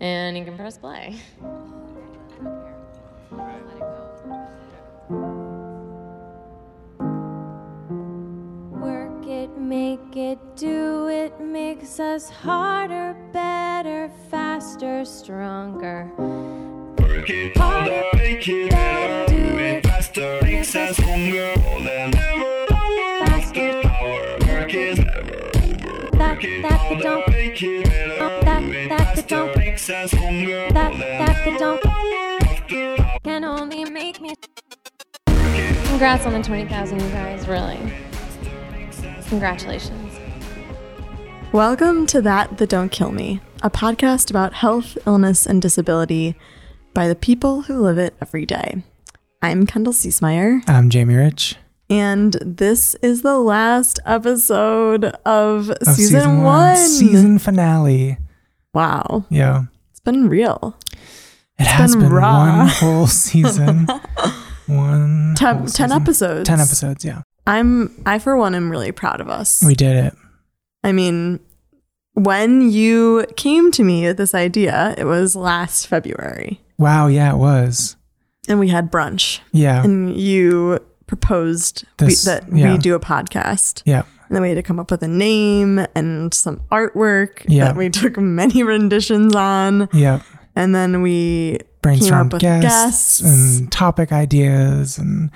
and you can press play. Work it, make it, do it, makes us harder, better, faster, stronger. Work it harder, make it better, do it faster, makes us stronger, more than ever. Over. That, it the don't, harder, make it better, that, do it faster, don't, makes us stronger, that, than that, the don't, can only make me. Congrats on the 20,000, you guys, really. Congratulations. Welcome to That That Don't Kill Me, a podcast about health, illness, and disability by the people who live it every day. I'm Kendall Ciesemier, I'm Jamie Rich. And this is the last episode of, Of season, one. Season finale. wow, Yeah. it's been real. It has been been, raw. one whole season. one Ten, whole 10 episodes. 10 episodes, yeah. I'm, I for one, am really proud of us. We did it. I mean, when you came to me with this idea, it was last February, Wow, yeah, it was. and we had brunch. Yeah. and you proposed we, that yeah. we do a podcast. yeah. And then we had to come up with a name and some artwork Yeah. that we took many renditions on. Yeah. And then we brainstormed up guests, guests. and topic ideas and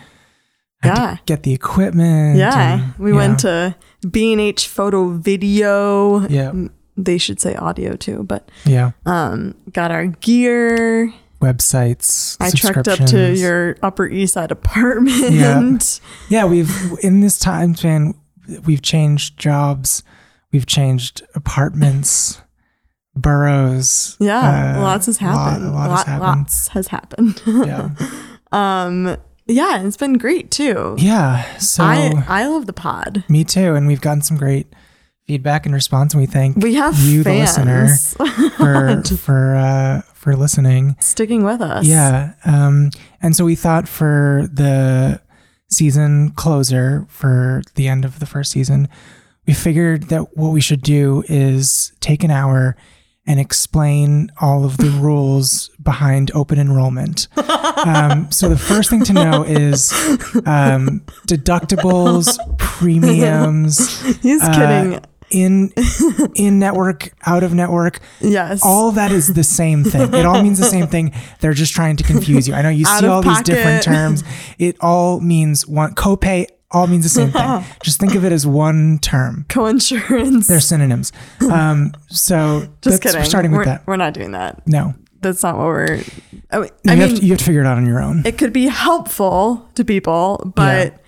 Yeah. get the equipment. yeah, and- we yeah. went to B&H Photo Video. Yeah. They should say audio too, but Yeah. um got our gear. Websites. I trekked up to your Upper East Side apartment. Yeah, yeah, we've in this time span we've changed jobs, we've changed apartments, boroughs. Yeah, uh, lots has lot- happened. A lot, Lot- has happened. Lots has happened. Yeah, um, yeah, it's been great too. yeah. So I I love the pod. me too, and we've gotten some great feedback and response, and we thank We have you, fans the listener, for for uh, for listening. sticking with us. Yeah. Um, and so we thought for the season closer for the end of the first season, we figured that what we should do is take an hour and explain all of the rules behind open enrollment. Um, so the first thing to know is um, deductibles, premiums, he's uh, kidding. In in network, out of network Yes, all that is the same thing. It all means the same thing. They're just trying to confuse you. I know you Out see all these different terms. It all means one copay all means the same thing. just think of it as one term. coinsurance. They're synonyms. Um, so Just kidding. we're starting with we're, that. We're not doing that. No. That's not what we're. I, mean- You, have to, you have to figure it out on your own. it could be helpful to people, but Yeah.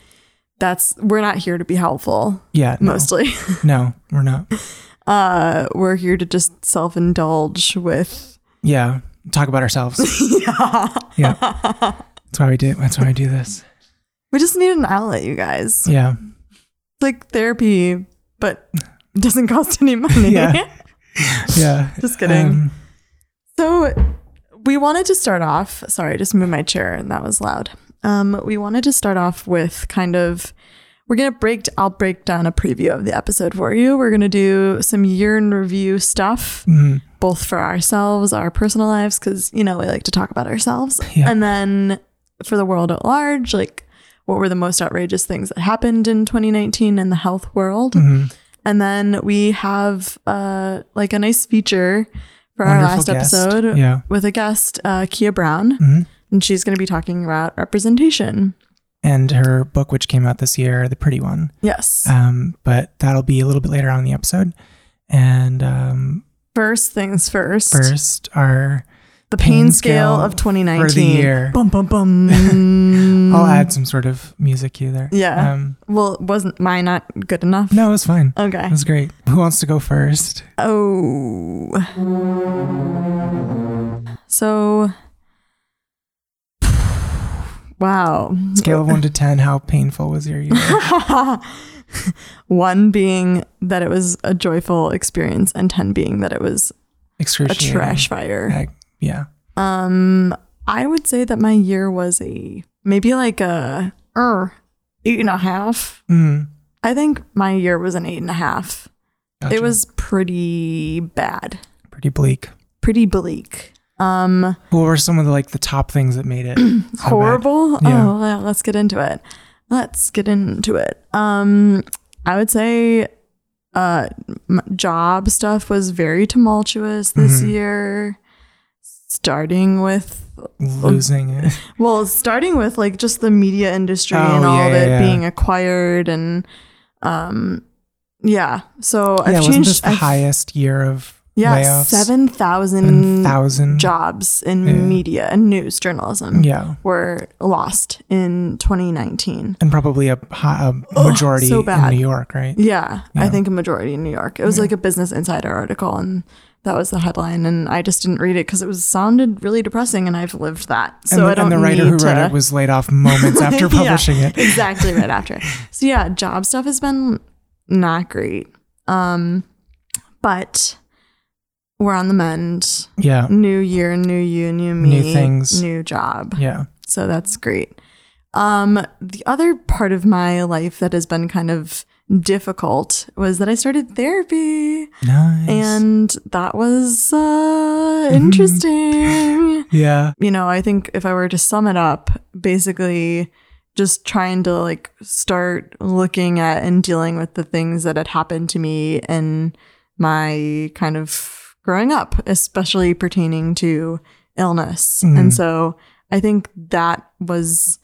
That's we're not here to be helpful. yeah. No, Mostly, no, we're not. uh, we're here to just self indulge with. Yeah. Talk about ourselves. Yeah, Yeah. That's why we do. That's why we do this. we just need an outlet, you guys. Yeah. It's like therapy, but it doesn't cost any money. Yeah. Yeah. Just kidding. Um, So we wanted to start off. Sorry, I just moved my chair and that was loud. Um, we wanted to start off with kind of. We're gonna break. I'll break down a preview of the episode for you. We're gonna do some year in review stuff, mhm. both for ourselves, our personal lives, because you know we like to talk about ourselves, Yeah. and then for the world at large, like what were the most outrageous things that happened in 2019 in the health world, Mhm. and then we have uh like a nice feature for our last guest. episode Yeah. with a guest, uh, Keah Brown, Mhm. And she's going to be talking about representation. And her book, which came out this year, The Pretty One. Yes. Um, but that'll be a little bit later on in the episode. And um, first things first. first, our the pain, pain scale, scale of 2019. for the year. Bum bum bum. I'll add some sort of music cue there. Yeah. Um, Well, wasn't mine not good enough? no, it was fine. Okay. It was great. Who wants to go first? Oh. So. Wow. Scale of one to 10, how painful was your year? One being that it was a joyful experience, and 10 being that it was a trash fire. Yeah. Um, I would say that my year was a maybe like a er, eight and a half. Mm, I think my year was an eight and a half. gotcha. It was pretty bad. pretty bleak. pretty bleak. Um, What were some of the like the top things that made it so horrible. Yeah. Oh, well, let's get into it. Let's get into it. Um, I would say, uh, job stuff was very tumultuous this Mhm. year. Starting with, Losing it. well, starting with like just the media industry Oh, and all yeah, of it yeah. being acquired and, um, yeah. So yeah, I've wasn't changed. this the I've- highest year of yeah, seven thousand thousand. jobs in Yeah. media and news journalism Yeah, were lost in 2019. and probably a, a majority so in. New York, right? Yeah, I think a majority in New York. It was like a Business Insider article, and that was the headline. And I just didn't read it because it was sounded really depressing, and I've lived that. So and the, I don't and the writer who to, wrote it was laid off moments after Yeah, publishing it. exactly right after. So yeah, job stuff has been not great. Um, but we're on the mend. Yeah, New year, new you, new me, New things. new job. yeah. So that's great. Um, the other part of my life that has been kind of difficult was that I started therapy, Nice. and that was uh, Mm-hmm. interesting. yeah, you know, I think if I were to sum it up, basically just trying to like start looking at and dealing with the things that had happened to me and my kind of growing up, especially pertaining to illness. Mhm. And so I think that was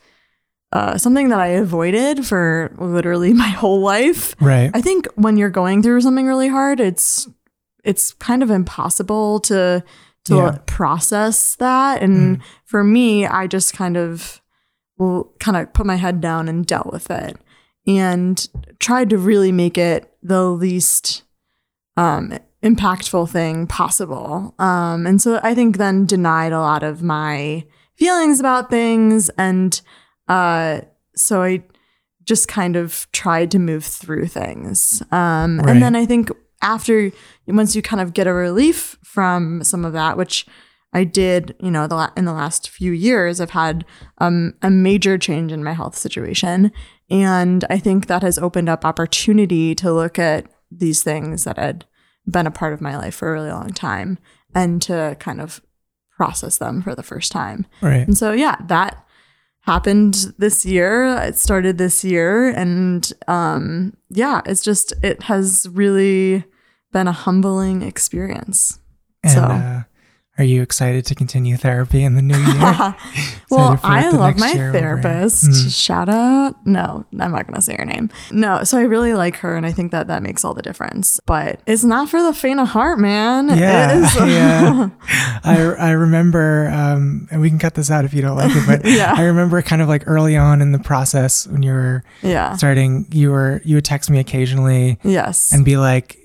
uh, something that I avoided for literally my whole life. right. I think when you're going through something really hard, it's it's kind of impossible to to Yeah. process that. And Mm. for me, I just kind of well, kind of put my head down and dealt with it and tried to really make it the least um impactful thing possible. Um and so I think then denied a lot of my feelings about things and uh so I just kind of tried to move through things. Um, Right. And then I think after, once you kind of get a relief from some of that, which I did, you know, the la- in the last few years, I've had um, a major change in my health situation. And I think that has opened up opportunity to look at these things that had been a part of my life for a really long time and to kind of process them for the first time. Right. And so, yeah, that happened this year. It started this year. And um, yeah, it's just, it has really been a humbling experience. And so- uh, are you excited to continue therapy in the new year? well, I love my therapist. Mm. Shout out. No, I'm not going to say her name. No, so I really like her. And I think that that makes all the difference. But it's not for the faint of heart, man. Yeah, is- yeah. I I remember, um, and we can cut this out if you don't like it, but Yeah. I remember kind of like early on in the process when you were yeah. starting, you were you would text me occasionally Yes. and be like,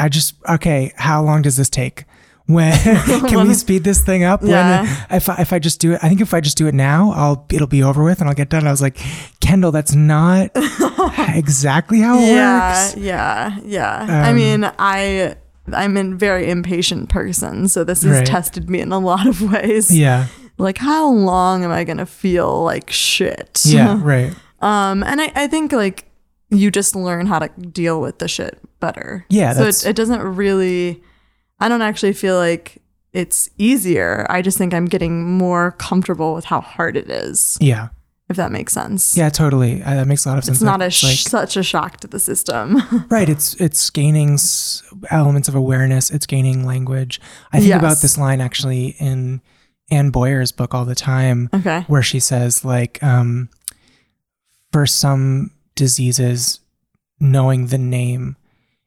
"I just okay, how long does this take? When can we speed this thing up? Yeah. When if I, if I just do it, I think if I just do it now, I'll it'll be over with and I'll get done." I was like, "Kendall, that's not exactly how it yeah, works." yeah, yeah. I Um, mean, I I'm a very impatient person, so this has Right. tested me in a lot of ways. Yeah, Like, how long am I gonna feel like shit? yeah, right. um, and I I think like you just learn how to deal with the shit better. Yeah, So it, it doesn't really. I don't actually feel like it's easier. I just think I'm getting more comfortable with how hard it is. Yeah, If that makes sense. yeah, totally. Uh, that makes a lot of sense. It's not a sh- like- such a shock to the system. Right. It's it's gaining s- elements of awareness. It's gaining language. I think about this line actually in Anne Boyer's book all the time, okay. where she says like, um, for some diseases, knowing the name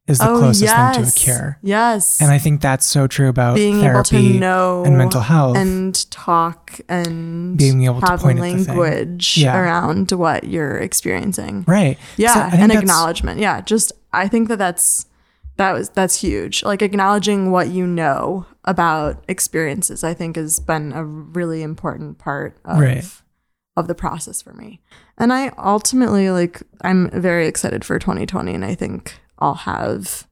is the oh, closest thing to a cure. Oh, Yes. And I think that's so true about being therapy able to know and mental health. and talk and Being able to have point at the thing. language Yeah. around what you're experiencing. right. Yeah, So and acknowledgement. Yeah, just I think that that's that was that's huge. Like acknowledging what you know about experiences, I think has been a really important part of Right. of the process for me. And I ultimately like I'm very excited for 2020 and I think I'll have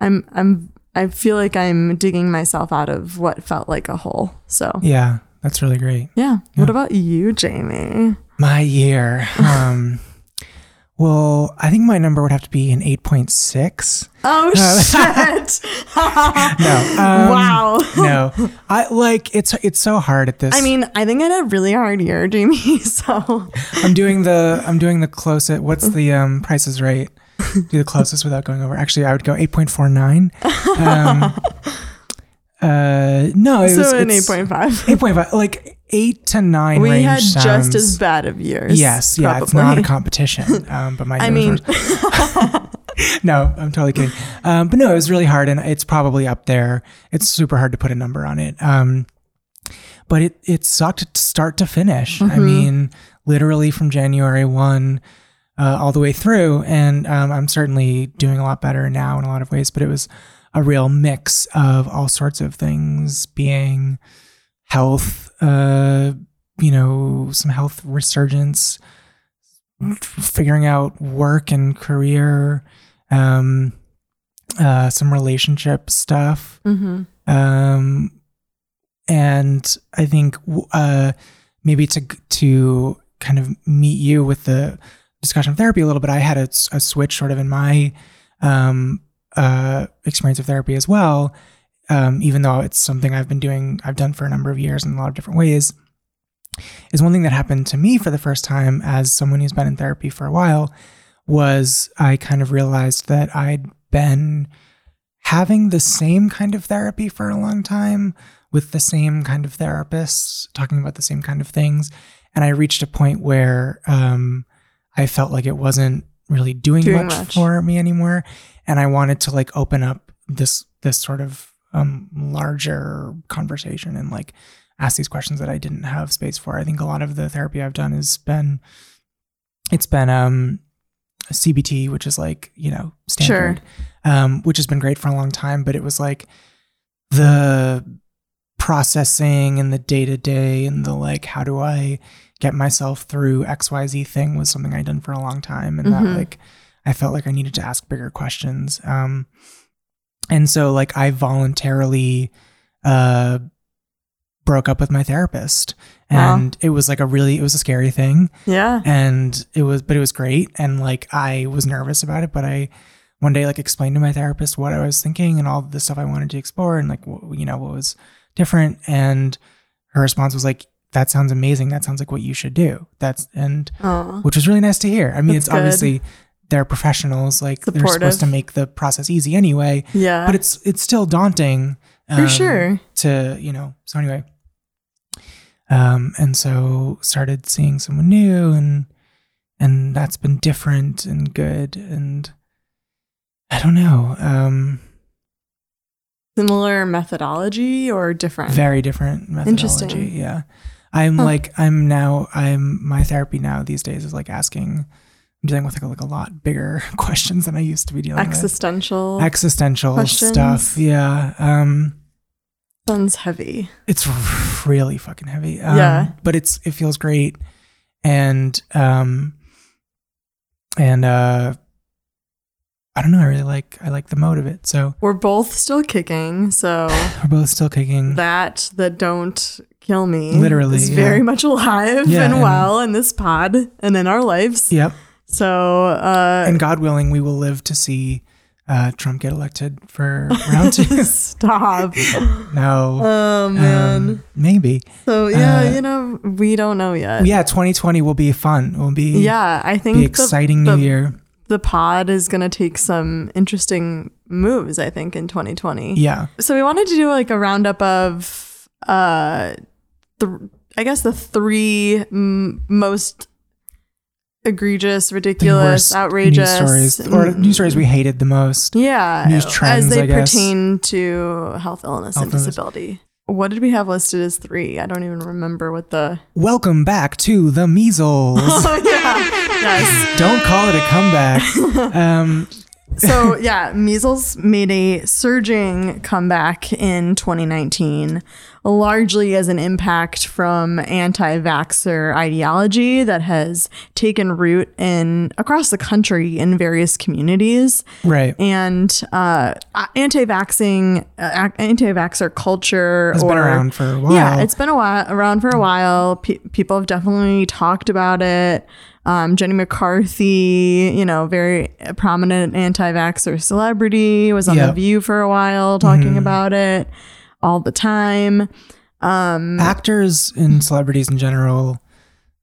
I'm I'm I feel like I'm digging myself out of what felt like a hole. So Yeah, that's really great. yeah. What about you, Jamie? My year. Um, Well, I think my number would have to be an 8.6. Oh shit! No. Um, wow. no. I like it's it's so hard at this. I mean, I think I had a really hard year, Jamie. So I'm doing the I'm doing the close closest. What's the um prices right? Do the closest without going over. Actually, I would go 8.49. Um, uh, no, it was so an eight it's point five. 8.5 like 8 to 9 We had just as bad of years. Yes, yeah, it's not a competition. Um, but my I mean, no, I'm totally kidding. Um, but no, it was really hard, and it's probably up there. It's super hard to put a number on it. Um, but it it sucked start to finish. I Mm-hmm. mean, literally from January one uh, all the way through, and um, I'm certainly doing a lot better now in a lot of ways. But it was a real mix of all sorts of things, being health, uh, you know, some health resurgence, figuring out work and career, um, uh, some relationship stuff. mhm. Um, and I think uh, maybe to to kind of meet you with the discussion of therapy a little bit, I had a switch sort of in my um, uh, experience of therapy as well. Um, even though it's something I've been doing, I've done for a number of years in a lot of different ways, is one thing that happened to me for the first time as someone who's been in therapy for a while was I kind of realized that I'd been having the same kind of therapy for a long time with the same kind of therapists talking about the same kind of things and i reached a point where um, i felt like it wasn't really doing, Doing much, much. for me anymore and i wanted to like open up this this sort of um, larger conversation and like ask these questions that i didn't have space for i think a lot of the therapy i've done has been it's been um cbt which is like you know standard um, which has been great for a long time. But it was like the processing and the day to day and the like, how do I get myself through XYZ thing was something I'd done for a long time. And that Mhm. like, I felt like I needed to ask bigger questions. Um, and so like I voluntarily, uh, broke up with my therapist Wow. and it was like a really, it was a scary thing Yeah. and it was but it was great and like i was nervous about it but i one day like explained to my therapist what i was thinking and all the stuff i wanted to explore and like what, you know what was different and her response was like that sounds amazing that sounds like what you should do that's and Oh. which was really nice to hear i mean That's it's good. obviously they're professionals like they're supposed to make the process easy anyway Yeah. but it's it's still daunting For um, sure. to you know so anyway um and so started seeing someone new and and that's been different and good and i don't know um similar methodology or different. very different methodology Interesting. yeah i'm Huh. like i'm now i'm my therapy now these days is like asking i'm dealing with like a, like a lot bigger questions than i used to be dealing with Existential. existential questions. stuff yeah um sounds heavy. it's really fucking heavy. Um, Yeah. but it's it feels great, and um, and uh, I don't know. I really like I like the mode of it. So We're both still kicking, so we're both still kicking. that that don't kill me Literally, is yeah. very much alive Yeah, and and- well in this pod and in our lives. Yep. So uh And God willing, we will live to see uh, Trump get elected for round two. stop. no. Oh man. Um, maybe. so yeah, uh, you know, we don't know yet. Yeah, 2020 will be fun. It will be Yeah, I think the- exciting the, new year. the pod is going to take some interesting moves, I think, in 2020. Yeah. So we wanted to do like a roundup of, uh, the I guess the three m- most egregious, ridiculous, outrageous news stories or news stories we hated the most. Yeah, news trends, as they pertain to health, illness, Health and illness. disability. What did we have listed as three? I don't even remember what the. Welcome back to the measles. Oh yeah, yes. Don't call it a comeback. Um, so yeah, measles made a surging comeback in 2019, largely as an impact from anti-vaxxer ideology that has taken root in across the country in various communities. right. And uh, anti-vaxxing, uh, anti-vaxxer culture Has or been around for a while. yeah, it's been a while around for a while. Pe- people have definitely talked about it. Um, Jenny McCarthy, you know, very prominent anti-vaxxer celebrity, was on Yep. the View for a while talking Mhm. about it all the time. Um, Actors and celebrities in general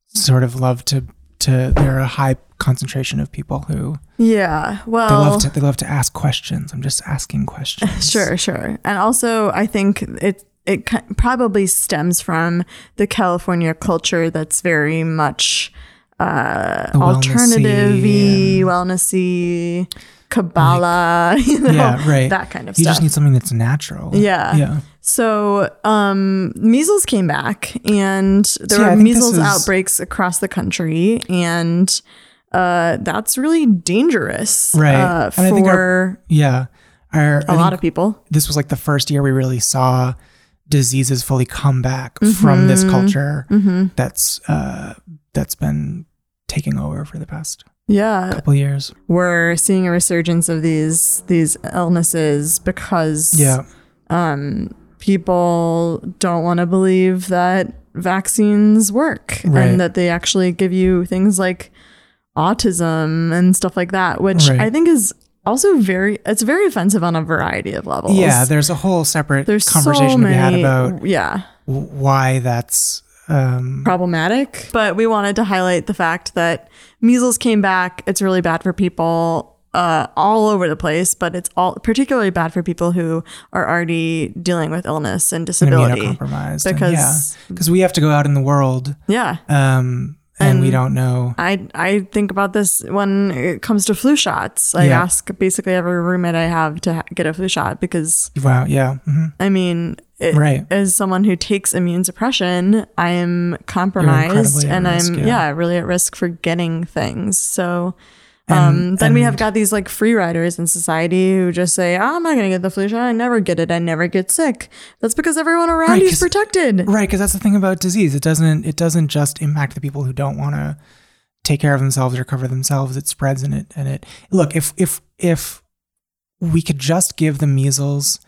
sort of love to to. They're a high concentration of people who yeah, well, they love to they love to ask questions. I'm just asking questions. Sure, sure. And also, I think it it probably stems from the California culture that's very much uh, alternative wellnessy, Kabbalah, you know, Yeah, right. that kind of You stuff. You just need something that's natural. Yeah. Yeah. So, um, measles came back, and there yeah, were measles is- outbreaks across the country, and uh, that's really dangerous, Right. Uh, And I think our- Yeah. Our, a lot of people. this was like the first year we really saw diseases fully come back from this culture hmm that's uh that's been taking over for the past Yeah, couple years. we're seeing a resurgence of these these illnesses because Yeah. um, people don't want to believe that vaccines work Right. and that they actually give you things like autism and stuff like that, which Right. I think is also very it's very offensive on a variety of levels. Yeah, there's a whole separate there's conversation so to be had about yeah why that's um problematic. But we wanted to highlight the fact that measles came back. It's really bad for people uh, all over the place, but it's all particularly bad for people who are already dealing with illness and disability. immunocompromised. and Because- yeah, because we have to go out in the world Yeah. um and, we don't know. I I think about this when it comes to flu shots. I Yeah. ask basically every roommate I have to ha- get a flu shot because Wow, yeah. hmm I mean, it, Right. as someone who takes immune suppression, I am compromised and risk, I'm yeah. yeah. really at risk for getting things. So um, And- then we have got these like free riders in society who just say, oh, "I'm not going to get the flu shot. I never get it. I never get sick." That's because everyone around Right, you is protected. Right, because that's the thing about disease. It doesn't it doesn't just impact the people who don't want to take care of themselves or cover themselves. It spreads and it and it look if if if we could just give the measles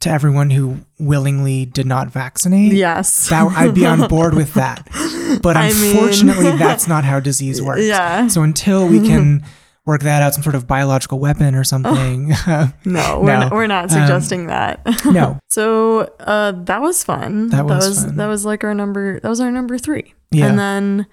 to everyone who willingly did not vaccinate, Yes, that I'd be on board with that. But I mean- unfortunately, that's not how disease works. Yeah. So until we can work that out, some sort of biological weapon or something. no, we're No. not, we're not Um, suggesting that. no. So uh, that was fun. That was was fun. that was like our number. That was our number three. Yeah. And then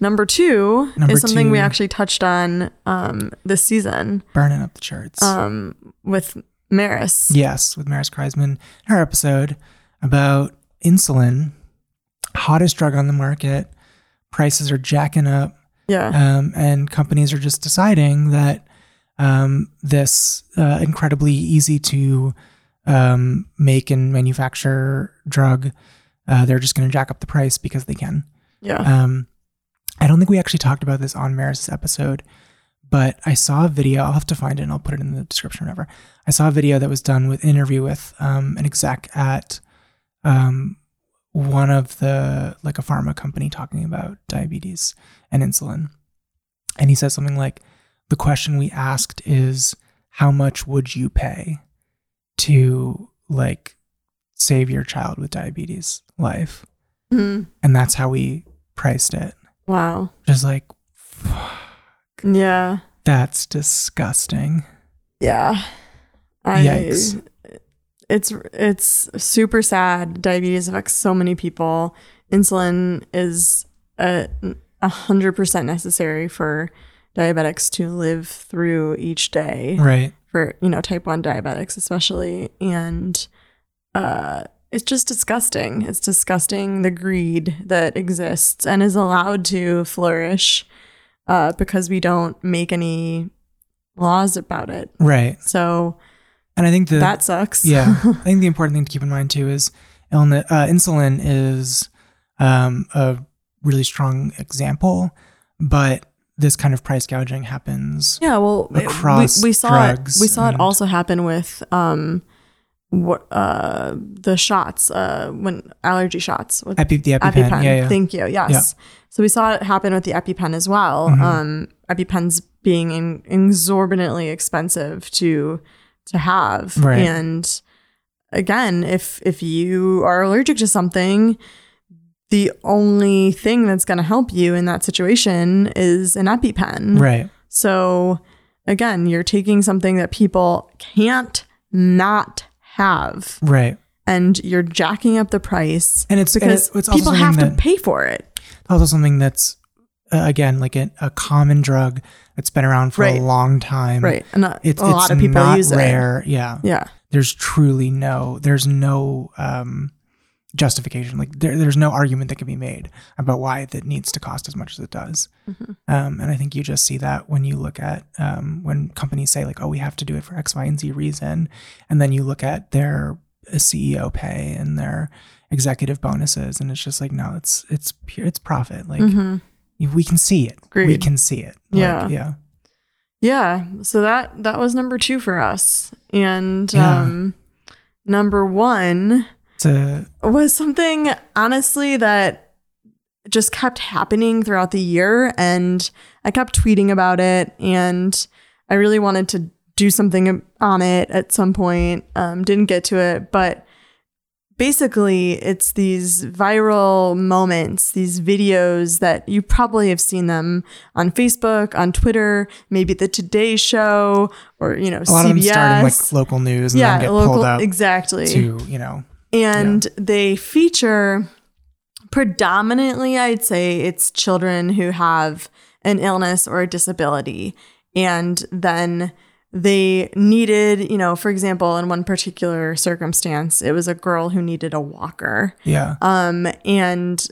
number two Number is something we actually touched on um, this season Burning up the charts. um, with Maris. Yes, with Maris Kreizman, her episode about insulin, hottest drug on the market. Prices are jacking up, Yeah. um, and companies are just deciding that um, this uh, incredibly easy to um, make and manufacture drug, uh, they're just going to jack up the price because they can. yeah. Um, I don't think we actually talked about this on Maris' episode, but I saw a video. I'll have to find it and I'll put it in the description or whatever. I saw a video that was done with an interview with um, an exec at um, one of the like a pharma company talking about diabetes and insulin, and he says something like, "The question we asked is how much would you pay to like save your child with diabetes life?" Mhm. and that's how we priced it. Wow. Just like Yeah. that's disgusting. Yeah. I, Yikes. It's it's super sad. Diabetes affects so many people. Insulin is a a hundred percent necessary for diabetics to live through each day. Right. For you know type one diabetics especially, and uh, it's just disgusting. It's disgusting the greed that exists and is allowed to flourish uh, because we don't make any laws about it. Right. So And I think the that sucks. yeah, I think the important thing to keep in mind too is illness, uh, insulin is um, a really strong example, but this kind of price gouging happens. yeah. Well, Across we, we saw it. drugs We saw it also happen with um, what uh, the shots uh, when allergy shots with Epi, the EpiPen. EpiPen. Yeah, yeah. Thank you. Yes. So we saw it happen with the EpiPen as well. Mhm. Um, EpiPens being in, exorbitantly expensive to to have, Right. and again, if if you are allergic to something, the only thing that's going to help you in that situation is an EpiPen. Right. So again, you're taking something that people can't not have Right. and you're jacking up the price And it's and because it's, it's people have that, to pay for it. also something that's uh, again like a, a common drug that's been around for Right. a long time. Right. And a, It's a lot of people not use rare. Yeah. it. Yeah. There's truly no. There's no um, justification. Like there, there's no argument that can be made about why that needs to cost as much as it does. Mm-hmm. Um, and I think you just see that when you look at um, when companies say like, oh, we have to do it for X, Y, and Z reason, and then you look at their uh, CEO pay and their executive bonuses, and it's just like, no, it's it's pure, it's profit. Like we can see it. We Mm-hmm. Can see it. Like, Yeah. yeah. Yeah. So that that was number two for us. And Yeah. um number one A was something honestly that just kept happening throughout the year and I kept tweeting about it and I really wanted to do something on it at some point. Um, didn't get to it, but basically it's these viral moments, these videos that you probably have seen them on Facebook, on Twitter, maybe the Today Show or you know a lot CBS. of them start in like local news and yeah, then get local pulled up exactly to you know and they feature predominantly i'd say it's children who have an illness or a disability. And then they needed you know for example in one particular circumstance it was a girl who needed a walker. Yeah. Um and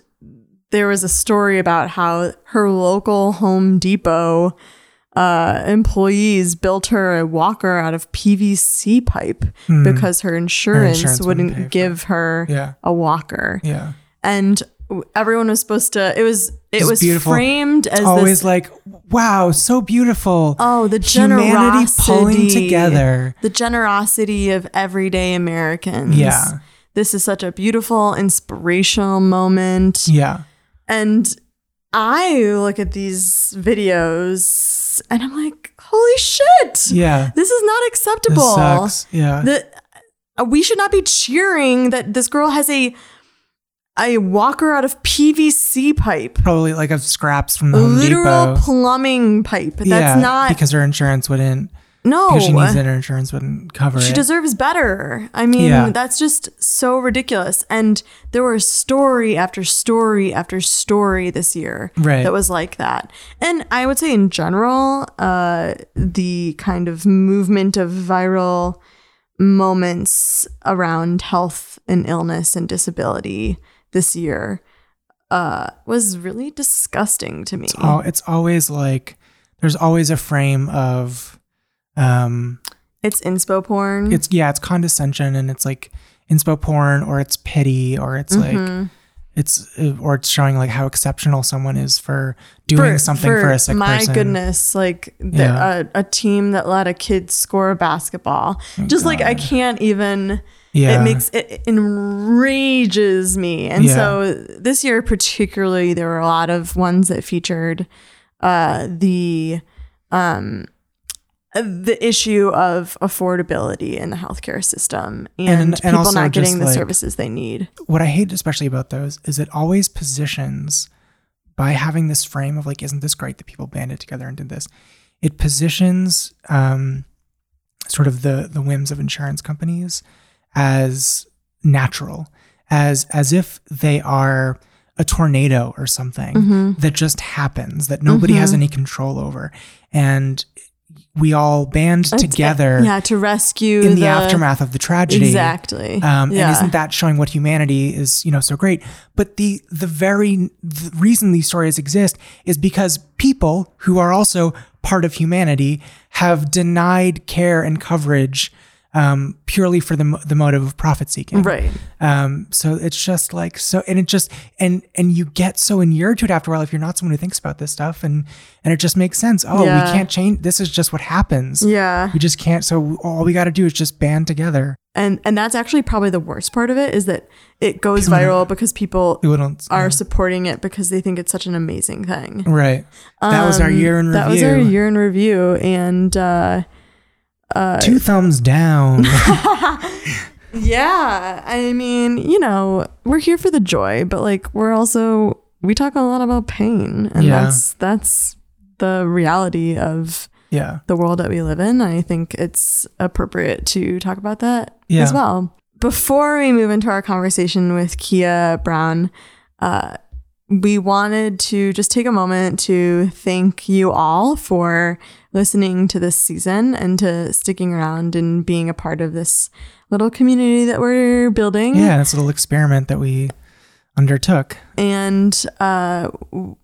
there was a story about how her local home depot uh, employees built her a walker out of PVC pipe because her insurance, Hmm. insurance wouldn't, wouldn't give her Yeah. a walker. yeah And everyone was supposed to. It was it It's was beautiful. framed as always this. like wow so beautiful Oh, the humanity generosity, pulling together the generosity of everyday Americans. Yeah. this is such a beautiful, inspirational moment. yeah And I look at these videos and I'm like, holy shit. yeah This is not acceptable. sucks yeah The, uh, we should not be cheering that this girl has a a walker out of PVC pipe. probably like of scraps from the Home Literal Depot plumbing pipe. That's yeah, not because her insurance wouldn't no. because she needs it her insurance wouldn't cover She it deserves better. I mean, Yeah. that's just so ridiculous. And there were story after story after story this year Right. that was like that. And I would say in general, uh, the kind of movement of viral moments around health and illness and disability this year uh, was really disgusting to me. oh it's always like there's always a frame of um It's inspo porn. it's yeah it's condescension and it's like inspo porn or it's pity or it's Mm-hmm. like it's uh, or it's showing like how exceptional someone is for doing something for, a sick my person My goodness like the, Yeah. a, a team that let a kid score a basketball just like i can't even yeah it makes it enrages me and Yeah. so this year particularly there were a lot of ones that featured uh the um the issue of affordability in the healthcare system and, And- and people not getting the like, services they need. what I hate especially about those is it always positions by having this frame of like, isn't this great that people banded together and did this? It positions um, sort of the the whims of insurance companies as natural, as as if they are a tornado or something Mm-hmm. that just happens that nobody has any control over, and we all band together yeah to rescue in the, aftermath of the tragedy exactly um, yeah. And isn't that showing what humanity is, you know, so great? But the the very the reason these stories exist is because people who are also part of humanity have denied care and coverage um, purely for the the motive of profit seeking. right Um, so it's just like so, and it just and and you get so inured to it after a while if you're not someone who thinks about this stuff, and and it just makes sense. Oh, Yeah. we can't change. This is just what happens. yeah We just can't. So all we got to do is just band together. and and that's actually probably the worst part of it is that it goes viral because people are supporting it because they think it's such an amazing thing. Right. That was our year in review. Um, That was our year in review, and uh, Two thumbs down. Yeah, I mean, you know, we're here for the joy, but like we're also we talk a lot about pain, and Yeah. that's that's the reality of Yeah. the world that we live in. I think it's appropriate to talk about that Yeah. as well. Before we move into our conversation with Keah Brown, uh, we wanted to just take a moment to thank you all for listening to this season and to sticking around and being a part of this little community that we're building. Yeah. It's a little experiment that we undertook. and uh,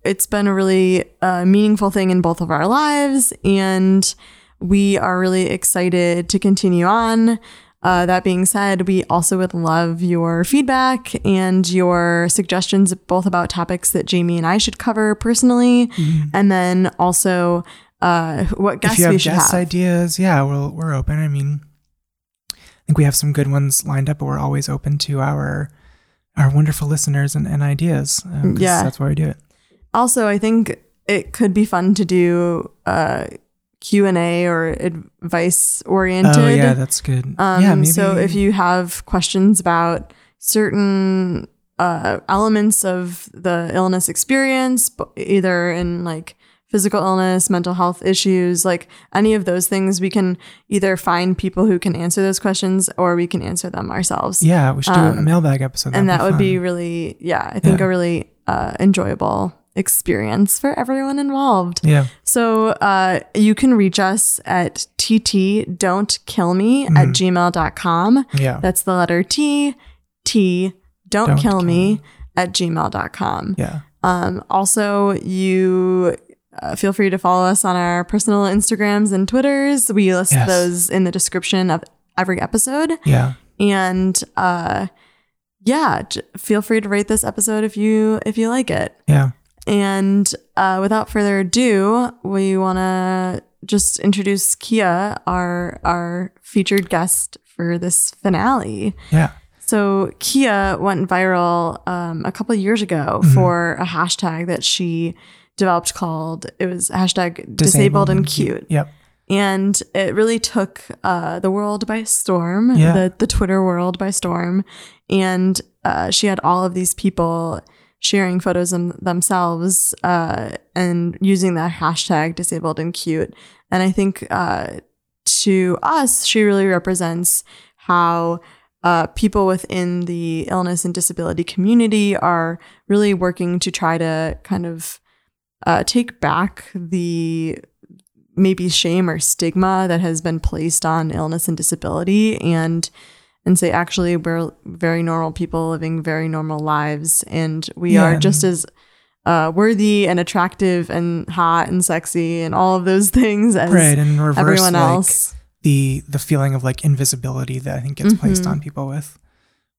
it's been a really uh, meaningful thing in both of our lives and we are really excited to continue on uh, that being said we also would love your feedback and your suggestions both about topics that jamie and i should cover personally and then also uh, what if guests you have we should guest have ideas, yeah, we're we're open. I mean, I think we have some good ones lined up, but we're always open to our our wonderful listeners and, and ideas. um, Yeah. that's why we do it. also i think it could be fun to do uh, q&a or advice oriented Oh yeah, that's good. Um, yeah, maybe. So if you have questions about certain uh, elements of the illness experience, either in like physical illness, mental health issues, like any of those things, we can either find people who can answer those questions or we can answer them ourselves. yeah, we should do a um, mailbag episode, and That'd that would be really, yeah, I think Yeah. a really uh, enjoyable experience for everyone involved. yeah, So uh, you can reach us at tt don't kill me Mm-hmm. at gmail.com. yeah, That's the letter T, T, don't, Don't kill, kill me, me. at gmail.com. yeah. Um, also, you uh, feel free to follow us on our personal Instagrams and Twitters. We list Yes. those in the description of every episode. Yeah. And uh, yeah, j- feel free to rate this episode if you if you like it. Yeah. And uh, without further ado, we want to just introduce Keah, our our featured guest for this finale. Yeah. So Keah went viral um, a couple years ago Mm-hmm. for a hashtag that she developed called it was hashtag disabled, and cute. Yep. And it really took uh, the world by storm, Yeah. the, the Twitter world by storm. And uh, she had all of these people sharing photos of themselves uh, and using that hashtag disabled and cute. And I think uh, to us, she really represents how uh, people within the illness and disability community are really working to try to kind of uh, take back the maybe shame or stigma that has been placed on illness and disability and and say actually we're very normal people living very normal lives and we Yeah, are just as uh, worthy and attractive and hot and sexy and all of those things as Right. And reverse everyone like, else. the the feeling of like invisibility that I think gets placed Mhm. on people with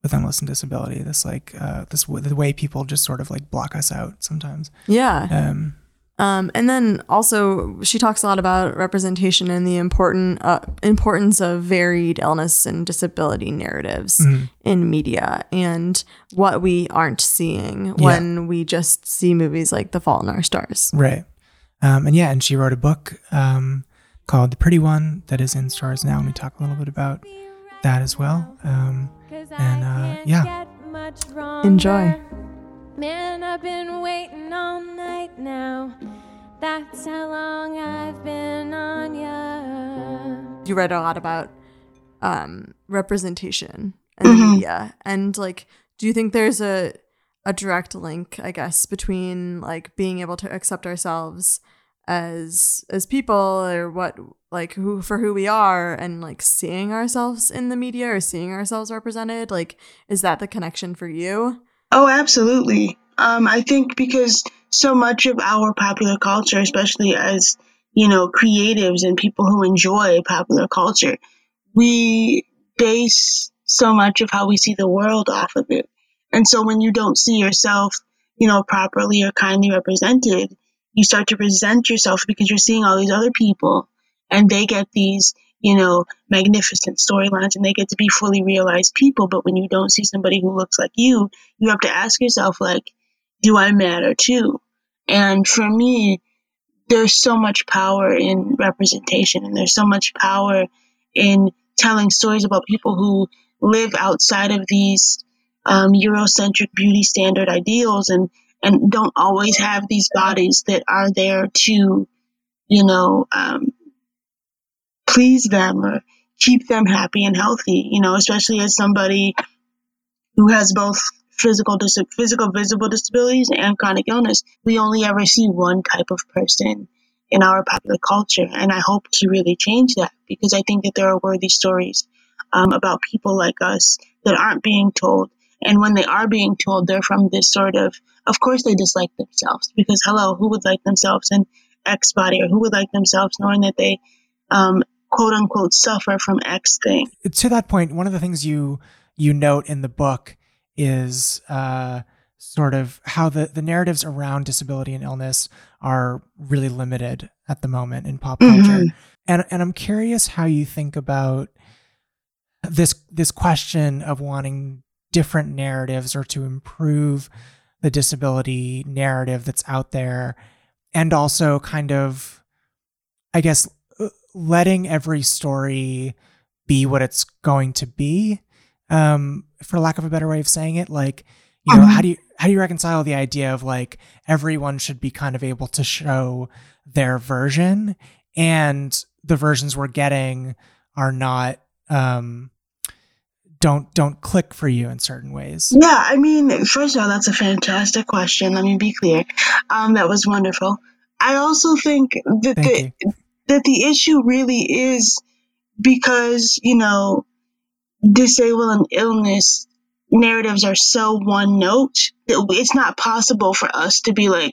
with illness and disability. This like uh this w- the way people just sort of like block us out sometimes. Yeah. Um. Um, and then also she talks a lot about representation and the important uh, importance of varied illness and disability narratives mhm. in media and what we aren't seeing when we just see movies like The Fault in Our Stars. Right. Um. And yeah, and she wrote a book um called The Pretty One that is in stores now, and we talk a little bit about that as well. Um. And uh, yeah. Enjoy. Man, I've been waiting all night now. That's how long I've been on ya. You read a lot about um, representation in the Mhm. media, and like, do you think there's a a direct link, I guess, between like being able to accept ourselves as as people or what like who for who we are and like seeing ourselves in the media or seeing ourselves represented like is that the connection for you Oh, absolutely. Um, I think because so much of our popular culture, especially as you know creatives and people who enjoy popular culture, we base so much of how we see the world off of it. And so when you don't see yourself, you know, properly or kindly represented, you start to resent yourself because you're seeing all these other people and they get these, you know, magnificent storylines and they get to be fully realized people. But when you don't see somebody who looks like you, you have to ask yourself, like, do I matter too? And for me, there's so much power in representation and there's so much power in telling stories about people who live outside of these um, Eurocentric beauty standard ideals and and don't always have these bodies that are there to, you know, um, please them or keep them happy and healthy. You know, especially as somebody who has both physical dis- physical visible disabilities and chronic illness. We only ever see one type of person in our popular culture, and I hope to really change that because I think that there are worthy stories um, about people like us that aren't being told. And when they are being told, they're from this sort of, of course, they dislike themselves because, hello, who would like themselves in X body or who would like themselves knowing that they, um, quote unquote, suffer from X thing? To that point, one of the things you you note in the book is uh, sort of how the, the narratives around disability and illness are really limited at the moment in pop culture. Mhm. And and I'm curious how you think about this this question of wanting different narratives or to improve the disability narrative that's out there and also kind of I guess letting every story be what it's going to be um for lack of a better way of saying it like you know Mhm. how do you how do you reconcile the idea of like everyone should be kind of able to show their version and the versions we're getting are not um don't don't click for you in certain ways Yeah, I mean, first of all, that's a fantastic question. Let me be clear. Um, that was wonderful. I also think that the, that the issue really is because you know disabled and illness narratives are so one note that it's not possible for us to be like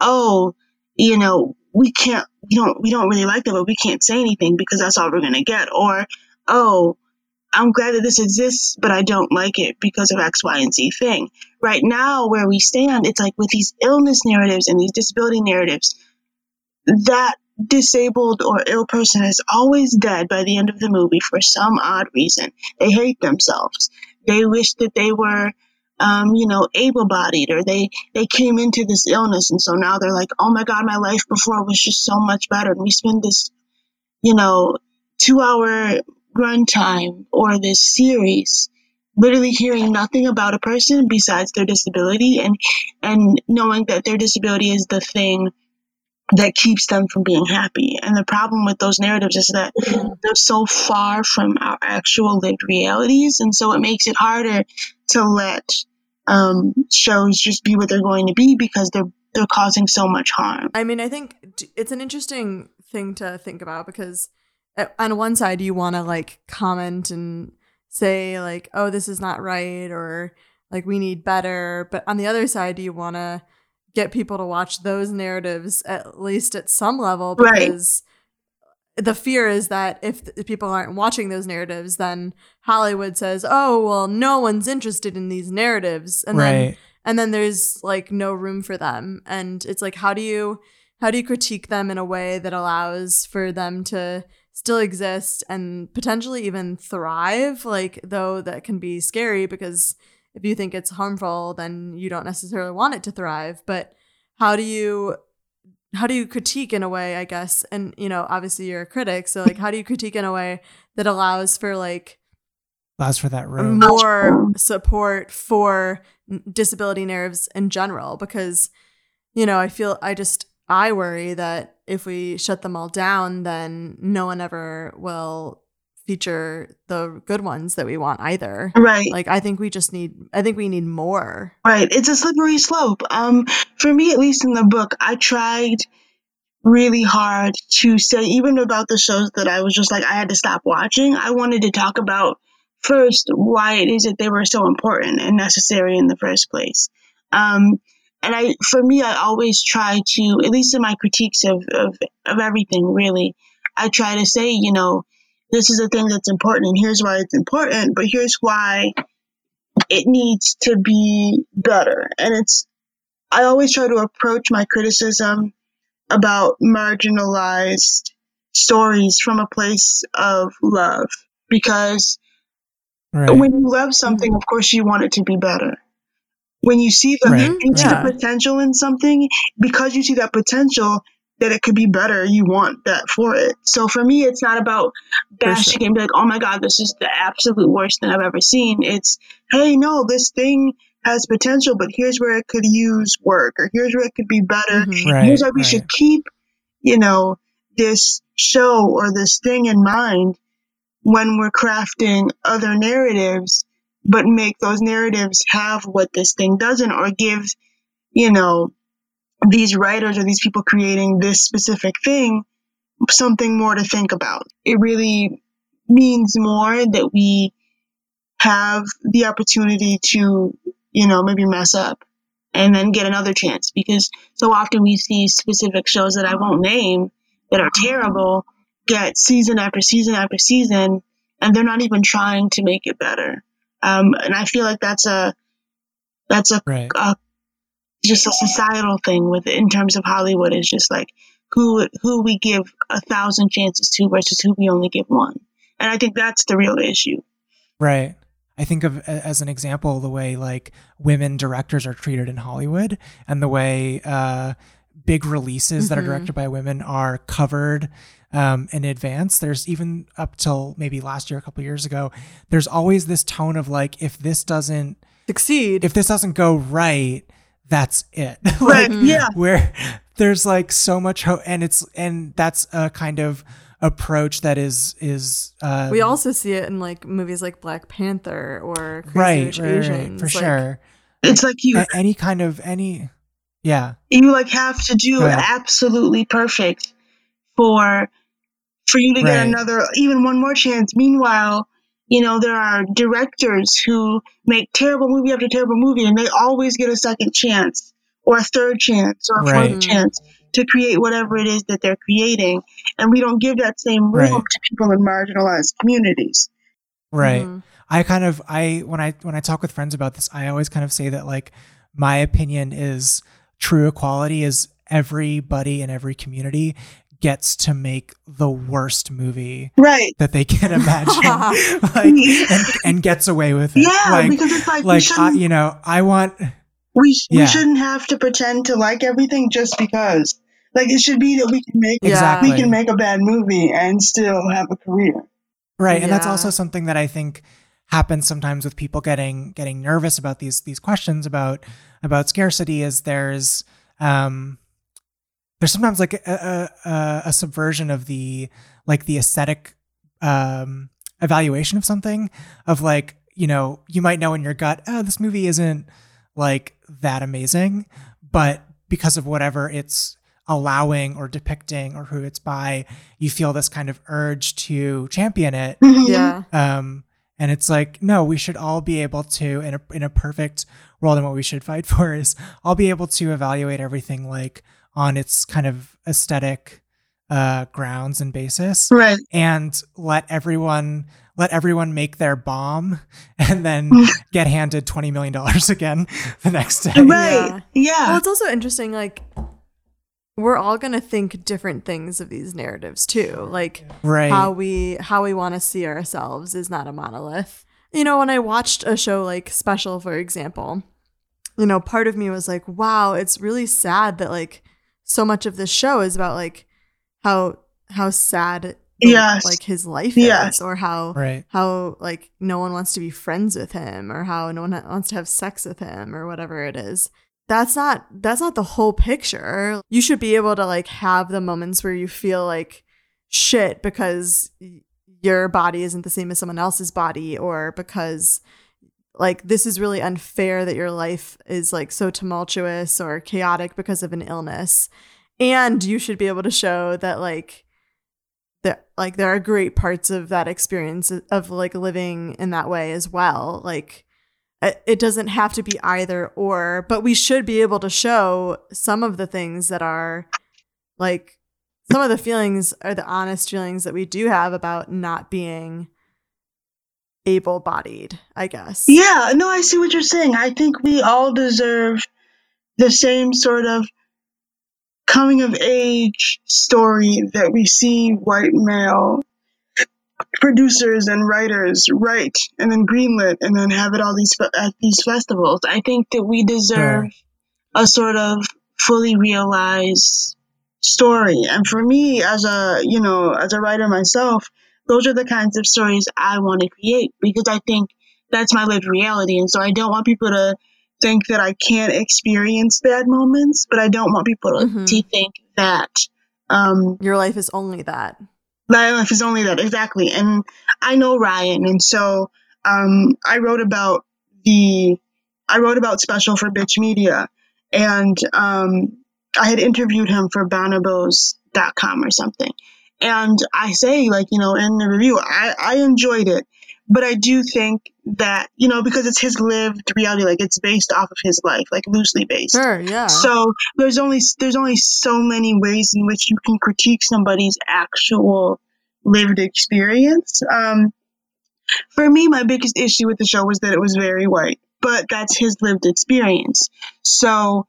oh you know we can't we don't we don't really like that but we can't say anything because that's all we're going to get. Or oh i'm glad that this exists but i don't like it because of x y and z thing. Right now where we stand it's like with these illness narratives and these disability narratives that disabled or ill person is always dead by the end of the movie for some odd reason. They hate themselves. They wish that they were, um, you know, able-bodied, or they they came into this illness, and so now they're like, oh my god, my life before was just so much better. And we spend this, you know, two-hour runtime or this series literally hearing nothing about a person besides their disability and and knowing that their disability is the thing that keeps them from being happy. And the problem with those narratives is that they're so far from our actual lived realities. And so it makes it harder to let um, shows just be what they're going to be because they're they're causing so much harm. I mean, I think it's an interesting thing to think about because uh, on one side you want to like comment and say like, "Oh, this is not right," or like, "We need better," but on the other side do you want to get people to watch those narratives at least at some level Right. because the fear is that if people aren't watching those narratives, then Hollywood says, "Oh, well, no one's interested in these narratives," and then and then there's like no room for them. And it's like how do you how do you critique them in a way that allows for them to still exist and potentially even thrive? Like though that can be scary because if you think it's harmful then you don't necessarily want it to thrive. But how do you how do you critique in a way i guess? And you know obviously you're a critic so like how do you critique in a way that allows for like allows for that room. more support for disability narratives in general? Because you know i feel i just i worry that if we shut them all down then no one ever will feature the good ones that we want either Right. like i think we just need i think we need more Right. It's a slippery slope. Um, for me, at least in the book, I tried really hard to say, even about the shows that I was just like, I had to stop watching. I wanted to talk about first why it is that they were so important and necessary in the first place. Um, and I, for me, I always try to, at least in my critiques of, of, of everything, really, I try to say, you know, this is a thing that's important and here's why it's important, but here's why it needs to be better. And it's, I always try to approach my criticism about marginalized stories from a place of love because right when you love something, of course, you want it to be better. When you see the, Right, you see right. the potential in something, because you see that potential, that it could be better, you want that for it. So for me, it's not about bashing sure. and be like, oh my God, this is the absolute worst thing I've ever seen. It's, hey, no, this thing has potential, but here's where it could use work, or here's where it could be better. Mhm. Right. here's why we right. should keep, you know, this show or this thing in mind when we're crafting other narratives, but make those narratives have what this thing doesn't, or give, you know, these writers or these people creating this specific thing something more to think about. It really means more that we have the opportunity to, you know, maybe mess up and then get another chance because so often we see specific shows that I won't name that are terrible get season after season after season and they're not even trying to make it better. Um, and I feel like that's a that's a Right. Just a societal thing with in terms of Hollywood is just like who who we give a thousand chances to versus who we only give one. And I think that's the real issue. Right. I think of as an example the way like women directors are treated in Hollywood and the way uh, big releases that are Mhm. directed by women are covered um, in advance. There's even up till maybe last year, a couple years ago, there's always this tone of like, if this doesn't, Succeed. if this doesn't go right, that's it. Right. like, Yeah. where there's like so much hope, and it's and that's a kind of approach that is is uh, we also see it in like movies like Black Panther or Crazy right, Rich right, right, Asians. for like- sure. It's like you A- any kind of any, yeah, you like have to do Go ahead. absolutely perfect for for you to get another even one more chance. Meanwhile, you know, there are directors who make terrible movie after terrible movie and they always get a second chance or a third chance or a Right. fourth chance to create whatever it is that they're creating. And we don't give that same room Right. to people in marginalized communities. right. Mhm. I kind of I when I when I talk with friends about this, I always kind of say that like my opinion is true equality is everybody in every community gets to make the worst movie Right. that they can imagine, like, and, and gets away with it. Yeah, like, because it's like, like I, you know, I want we, sh- Yeah. we shouldn't have to pretend to like everything just because. Like it should be that we can make Yeah. exactly we can make a bad movie and still have a career. right, and that's also something that I think happens sometimes with people getting getting nervous about these these questions about about scarcity. Is there's um there's sometimes like a, a, a, a subversion of the like the aesthetic um evaluation of something of like you know you might know in your gut oh this movie isn't like that amazing but because of whatever it's allowing or depicting or who it's by you feel this kind of urge to champion it Yeah. um and it's like no we should all be able to in a in a perfect world and what we should fight for is all be able to evaluate everything like on its kind of aesthetic uh grounds and basis Right. and let everyone let everyone make their bomb and then get handed 20 million dollars again the next day Right. Yeah. Well, it's also interesting, like, we're all gonna think different things of these narratives too. Like right how we how we want to see ourselves is not a monolith. You know, when I watched a show like Special, for example, you know, part of me was like, wow, it's really sad that like so much of this show is about like how how sad Yes. like his life Yes. is or how right how like no one wants to be friends with him or how no one wants to have sex with him or whatever it is that's not that's not the whole picture you should be able to like have the moments where you feel like shit because your body isn't the same as someone else's body or because like this is really unfair that your life is like so tumultuous or chaotic because of an illness. And you should be able to show that like that like there are great parts of that experience uh, of like living in that way as well. Like it it doesn't have to be either or but we should be able to show some of the things that are like some of the feelings are the honest feelings that we do have about not being able bodied i guess Yeah, no, I see what you're saying. I think we all deserve the same sort of coming of age story that we see white male producers and writers write and then greenlit and then have it all these at these festivals. I think that we deserve a sort of fully realized story. And for me, as a you know, as a writer myself, those are the kinds of stories I want to create because I think that's my lived reality. And so I don't want people to think that I can't experience bad moments, but I don't want people to, Mhm. to think that um, Your life is only that. my life is only that exactly. And I know Ryan, and so um, I wrote about the I wrote about Special for Bitch Media, and um, I had interviewed him for Bonobos.com or something. And I say, like, you know, in the review, I, I enjoyed it, but I do think that, you know, because it's his lived reality, like it's based off of his life, like loosely based. Sure, yeah. So there's only there's only so many ways in which you can critique somebody's actual lived experience. Um, for me, my biggest issue with the show was that it was very white, but that's his lived experience. So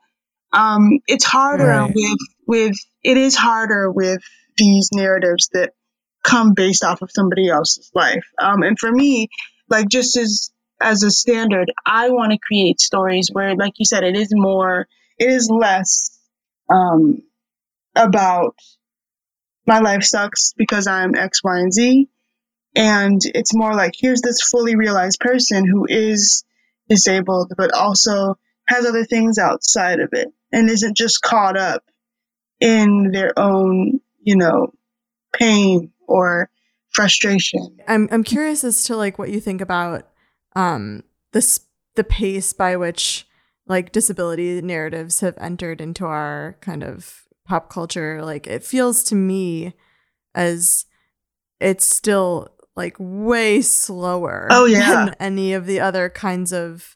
um, it's harder Right. with with it is harder with these narratives that come based off of somebody else's life. Um, and for me, like just as as a standard, I want to create stories where, like you said, it is more, it is less um, about my life sucks because I'm X, Y, and Z. And it's more like here's this fully realized person who is disabled, but also has other things outside of it and isn't just caught up in their own, you know, pain or frustration. I'm I'm curious as to like what you think about um this the pace by which like disability narratives have entered into our kind of pop culture. Like it feels to me as it's still like way slower Oh, yeah. than any of the other kinds of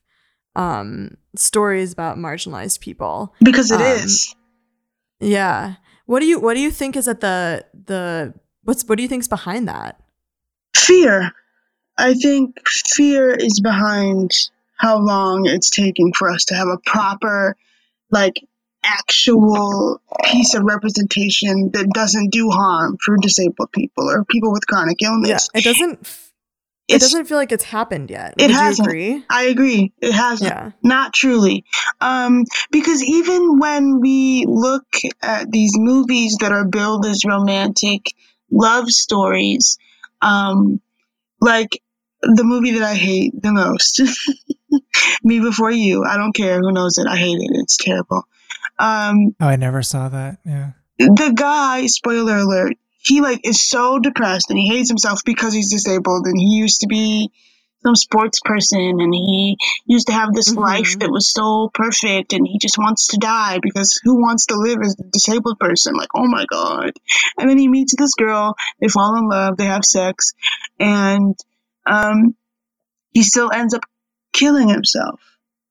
um stories about marginalized people. Because it is. Um, Yeah. What do you what do you think is at the the what's what do you think's behind that? Fear. I think fear is behind how long it's taking for us to have a proper, like, actual piece of representation that doesn't do harm for disabled people or people with chronic illness. Yeah, it doesn't. F- It doesn't feel like it's happened yet. It Would hasn't. agree? I agree. It hasn't. Yeah. Not truly. Um, because even when we look at these movies that are billed as romantic love stories, um, like the movie that I hate the most, Me Before You, I don't care who knows it, I hate it. It's terrible. Um, Oh, I never saw that. Yeah. the guy, spoiler alert, he like is so depressed and he hates himself because he's disabled and he used to be some sports person and he used to have this Mhm. life that was so perfect and he just wants to die because who wants to live as a disabled person? Like, oh my god. And then he meets this girl, they fall in love, they have sex, and um he still ends up killing himself.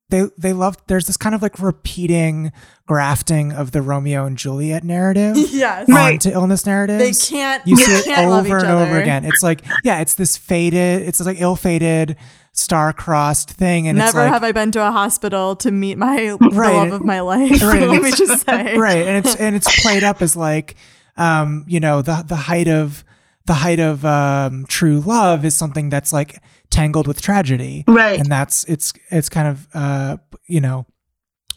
They they love there's this kind of like repeating grafting of the Romeo and Juliet narrative yes. Right. onto illness They can't. you they see it can't over and over again. It's like, yeah, it's this faded, it's like ill-fated, star-crossed thing, and Never it's like, have I been to a hospital to meet my Right. the love of my life. Right, and Let me it's- just say. right, and it's and it's played up as like, um, you know, the the height of the height of um, true love is something that's like tangled with tragedy, Right. and that's it's it's kind of uh, you know,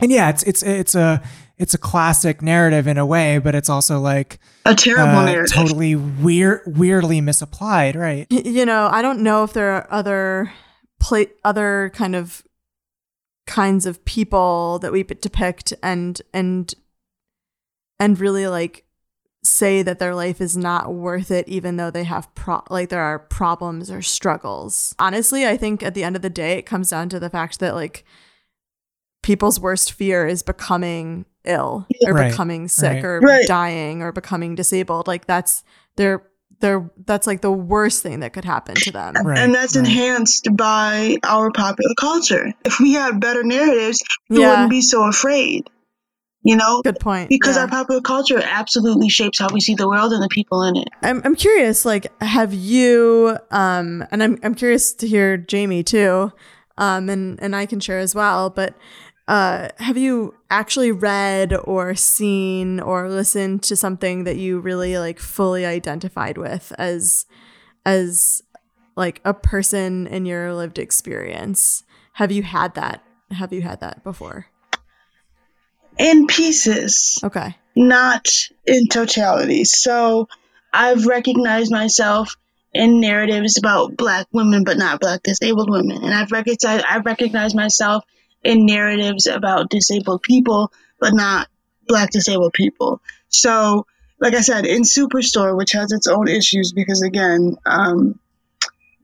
and yeah, it's it's it's a it's a classic narrative in a way, but it's also like A terrible uh, narrative. totally weird, weirdly misapplied, right? Y- You know, I don't know if there are other play other kind of kinds of people that we depict and and and really like say that their life is not worth it even though they have pro- like there are problems or struggles. Honestly, I think at the end of the day it comes down to the fact that like people's worst fear is becoming ill or Right, becoming sick right. or Right. dying or becoming disabled. Like that's their their that's like the worst thing that could happen to them. Right, and that's right. enhanced by our popular culture. If we had better narratives, we Yeah. wouldn't be so afraid. You know, Good point. because yeah. our popular culture absolutely shapes how we see the world and the people in it. I'm I'm curious, like, have you um and I'm I'm curious to hear Jamie too, um and and I can share as well, but uh have you actually read or seen or listened to something that you really like fully identified with as as like a person in your lived experience? Have you had that? Have you had that before? In pieces, Okay. not in totality. So I've recognized myself in narratives about black women, but not black disabled women. And I've recognized, I've recognized myself in narratives about disabled people, but not black disabled people. So, like I said, in Superstore, which has its own issues because, again, um,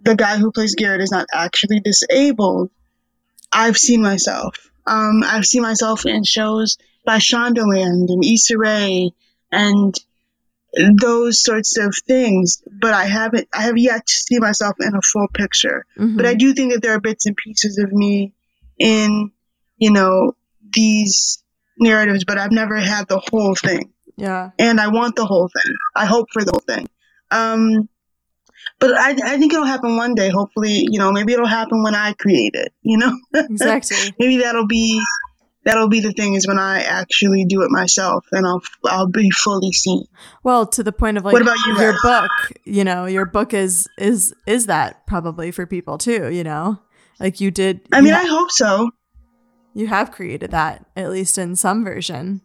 the guy who plays Garrett is not actually disabled. I've seen myself. Um, I've seen myself in shows by Shondaland and Issa Rae and those sorts of things, but I haven't, I have yet to see myself in a full picture. Mhm. But I do think that there are bits and pieces of me in, you know, these narratives, but I've never had the whole thing. yeah. And I want the whole thing. I hope for the whole thing. Um, but I, I think it'll happen one day. Hopefully, you know, maybe it'll happen when I create it, you know? Exactly. maybe that'll be that'll be the thing is when I actually do it myself and I'll I'll be fully seen. Well, to the point of like What about you, your book, you know, your book is is is that probably for people too, you know? Like you did I you mean, ha- I hope so. you have created that at least in some version.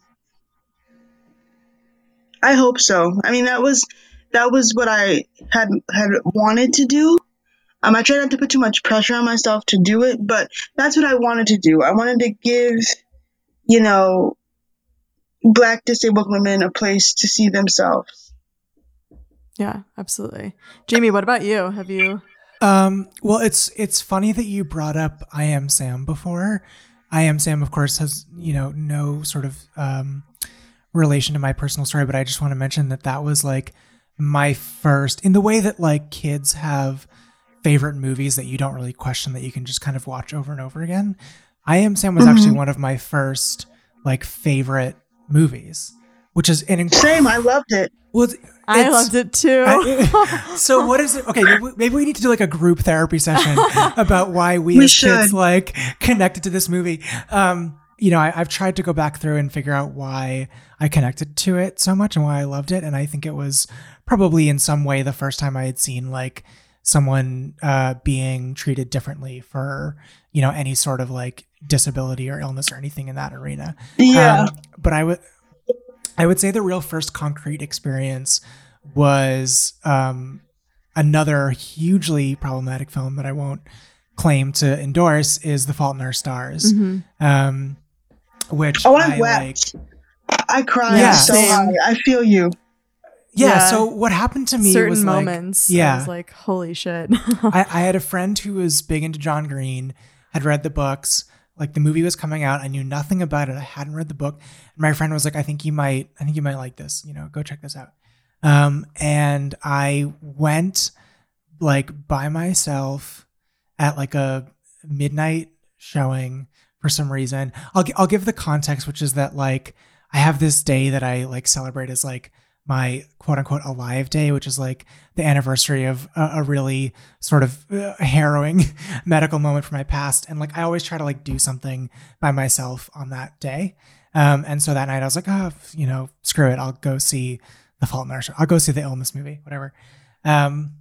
I hope so. I mean, that was that was what I had had wanted to do. Um, I tried not to put too much pressure on myself to do it, but that's what I wanted to do. I wanted to give, you know, black disabled women a place to see themselves. Yeah, absolutely. Jamie, what about you? Have you Um, well, it's it's funny that you brought up I am Sam before. I am Sam, of course, has you know no sort of um, relation to my personal story, but I just want to mention that that was like my first in the way that like kids have favorite movies that you don't really question that you can just kind of watch over and over again. I am Sam was actually one of my first like favorite movies, which is an inc- Same, I loved it. well, I loved it too. I- so what is it? Okay, maybe, maybe we need to do like a group therapy session about why we, We as kids like connected to this movie. Um, you know, I, I've tried to go back through and figure out why I connected to it so much and why I loved it, and I think it was probably in some way the first time I had seen like someone uh, being treated differently for you know any sort of like disability or illness or anything in that arena. Yeah. Um, but I would I would say the real first concrete experience was um, another hugely problematic film that I won't claim to endorse is The Fault in Our Stars, Mhm. um, which oh, I, I wept. like. I cried Yeah. so hard. I feel you. Yeah, Yeah. So what happened to me Certain was like, moments. yeah. I was like, holy shit. I, I had a friend who was big into John Green, had read the books. Like the movie was coming out, I knew nothing about it. I hadn't read the book. And my friend was like, "I think you might, I think you might like this. You know, go check this out." Um, and I went like by myself at like a midnight showing for some reason. I'll I'll give the context, which is that like I have this day that I like celebrate as like my quote unquote alive day, which is like the anniversary of a, a really sort of uh, harrowing medical moment from my past. And like I always try to like do something by myself on that day. Um, and so that night I was like, oh, you know, screw it. I'll go see The Fault in Our Stars. I'll go see the illness movie, whatever. Um,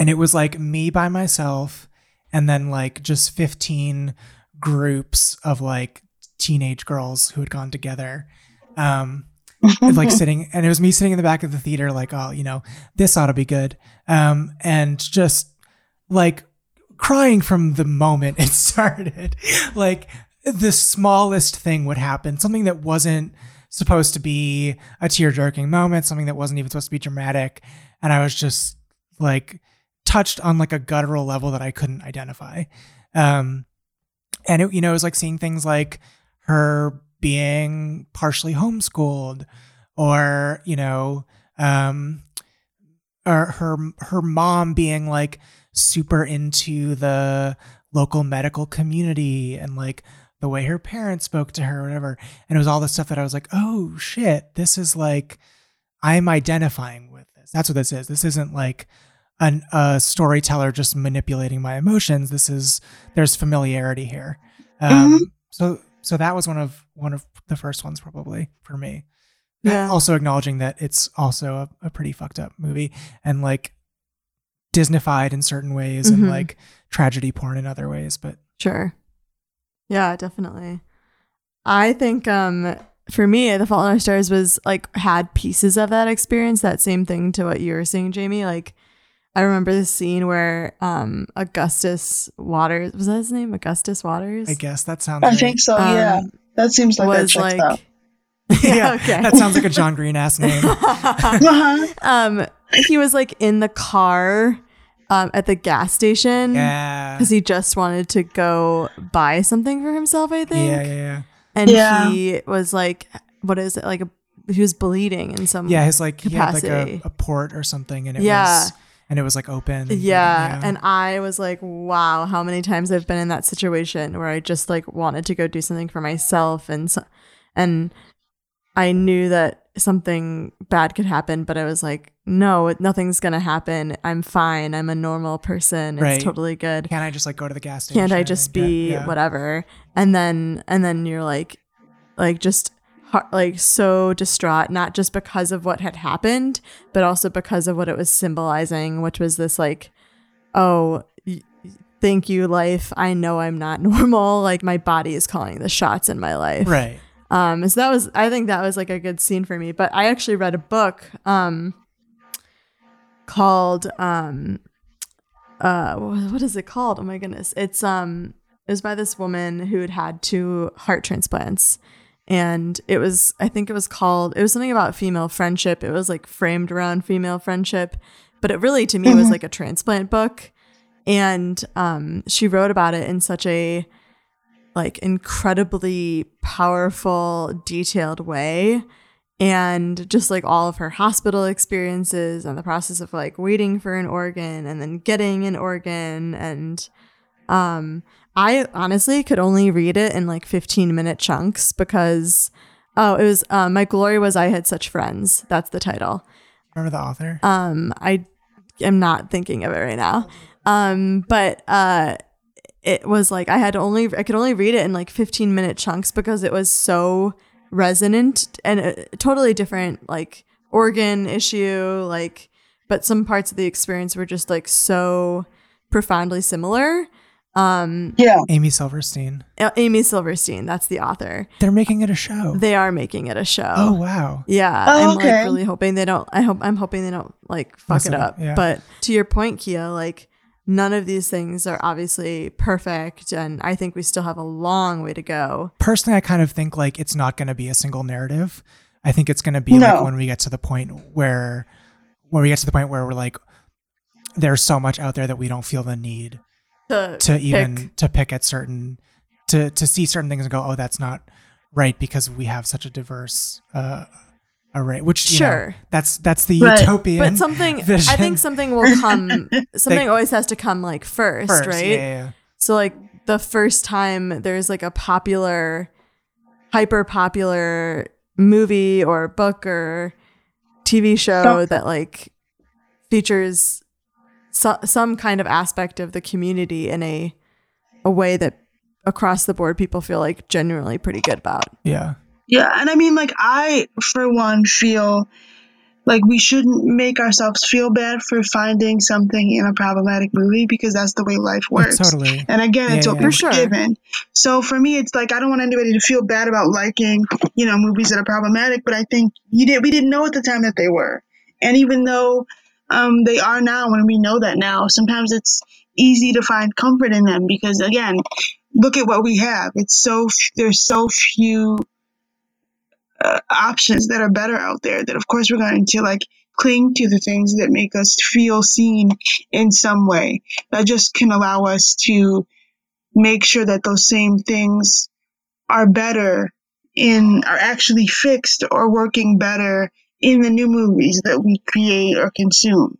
and it was like me by myself and then like just 15 groups of like teenage girls who had gone together. Um, and, like sitting and it was me sitting in the back of the theater like oh you know this ought to be good. Um and just like crying from the moment it started. Like the smallest thing would happen. Something that wasn't supposed to be a tear-jerking moment something that wasn't even supposed to be dramatic. And i was just like touched on like a guttural level that i couldn't identify. Um and it you know it was like seeing things like her being partially homeschooled or you know um or her her mom being like super into the local medical community and like the way her parents spoke to her or whatever. And it was all the stuff that I was like oh shit this is like I'm identifying with this. That's what this is. This isn't like an, a storyteller just manipulating my emotions. This is there's familiarity here. Um so so that was one of one of the first ones probably for me Yeah. also acknowledging that it's also a, a pretty fucked up movie and like disneyfied in certain ways Mhm. and like tragedy porn in other ways but Sure. Yeah, definitely. I think um for me, The Fault in Our Stars was like had pieces of that experience, that same thing to what you were saying, Jamie. Like I remember the scene where um Augustus Waters was that his name? Augustus Waters? I guess that sounds. I right. think so. Um, yeah, that seems like that was checks like out. yeah, okay. that sounds like a John Green ass name. Uh-huh. um he was like in the car um at the gas station Yeah. because he just wanted to go buy something for himself, I think. Yeah, yeah, yeah. And Yeah. he was like what is it? Like a, he was bleeding in some Yeah, his like he had like Capacity. a, a port or something, and it Yeah. was and it was like open. Yeah. And I was like, wow, how many times I've been in that situation where I just like wanted to go do something for myself and so, and I knew that something bad could happen, but I was like, no, nothing's going to happen. I'm fine. I'm a normal person. It's Right. totally good. can't I just like go to the gas station? Can't I just be yeah. whatever? And then and then you're like like just like so distraught not just because of what had happened but also because of what it was symbolizing which was this like oh y- thank you life. I know i'm not normal. Like my body is calling the shots in my life. Right. um so that was i think that was like a good scene for me. But i actually read a book um called um uh what is it called? Oh my goodness. It's um it was by this woman who had had two heart transplants and it was i think it was called it was something about female friendship. It was like framed around female friendship. But it really to me was like a transplant book. And um she wrote about it in such a like incredibly powerful detailed way. And just like all of her hospital experiences and the process of like waiting for an organ and then getting an organ and um i honestly could only read it in like 15 minute chunks because oh it was um, my glory was i had such friends. That's the title. Remember the author? um i am not thinking of it right now. Um but uh it was like i had to only i could only read it in like 15 minute chunks because it was so resonant and a totally different like organ issue like but some parts of the experience were just like so profoundly similar um Yeah. Amy Silverstein. A- amy silverstein that's the author They're making it a show. they are making it a show oh wow. yeah, Oh, I'm okay. like really hoping they don't. I hope I'm hoping they don't like fuck Mess it it up, up. yeah. But to your point, Keah, like none of these things are obviously perfect, and I think we still have a long way to go. Personally, I kind of think like it's not going to be a single narrative. I think it's going to be like when we get to the point where when we get to the point where we're like there's so much out there that we don't feel the need To, to even pick- to pick at certain to to see certain things and go oh that's not right because we have such a diverse uh array which you know, Sure. that's that's the Right. utopian but something I think something will come. Something Like- always has to come like first, first right? yeah, yeah, yeah. So like the first time there's like a popular, hyper popular movie or book or TV show Something. that like features so- some kind of aspect of the community in a a way that across the board people feel like genuinely pretty good about. yeah Yeah, and I mean, like, I, for one, feel like we shouldn't make ourselves feel bad for finding something in a problematic movie because that's the way life works. totally And again, it's Yeah, open yeah. For sure. given. So for me, it's like I don't want anybody to feel bad about liking, you know, movies that are problematic. But I think you did. We didn't know at the time that they were, and even though um, they are now, when we know that now, sometimes it's easy to find comfort in them because again, look at what we have. It's so there's so few uh, options that are better out there that of course we're going to like cling to the things that make us feel seen in some way that just can allow us to make sure that those same things are better in are actually fixed or working better in the new movies that we create or consume.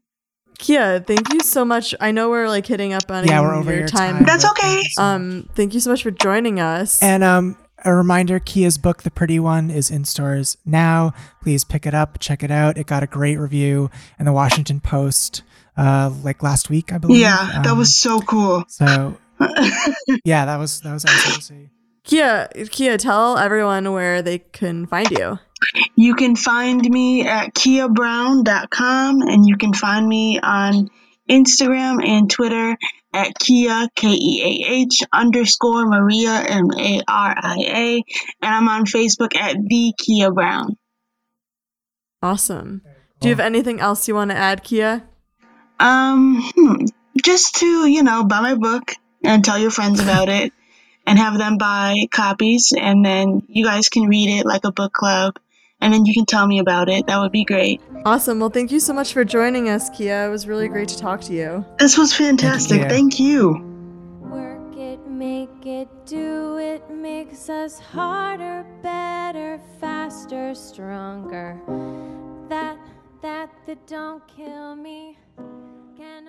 Keah, thank you so much. I know we're like hitting up on yeah your, we're over your time. time, That's okay. thank you so much. Um, thank you so much for joining us. And um, a reminder Keah's book, The Pretty One, is in stores now. Please pick it up, check it out. It got a great review in the Washington Post uh, like last week, I believe. Yeah, that Um, was so cool. so. yeah, that was that was awesome to see. Keah, Keah, tell everyone where they can find you. You can find me at keahbrown.com and you can find me on Instagram and Twitter at Keah, K E A H underscore Maria, M A R I A. And I'm on Facebook at The Keah Brown. Awesome. Do you have anything else you want to add, Keah? Um, hmm, just to, you know, buy my book and tell your friends about it and have them buy copies and then you guys can read it like a book club and then you can tell me about it. That would be great. Awesome. Well, thank you so much for joining us, Keah. It was really great to talk to you. This was fantastic. Keah. Thank you. Work it, make it, do it, makes us harder, better, faster, stronger. That, that, that don't kill me. Can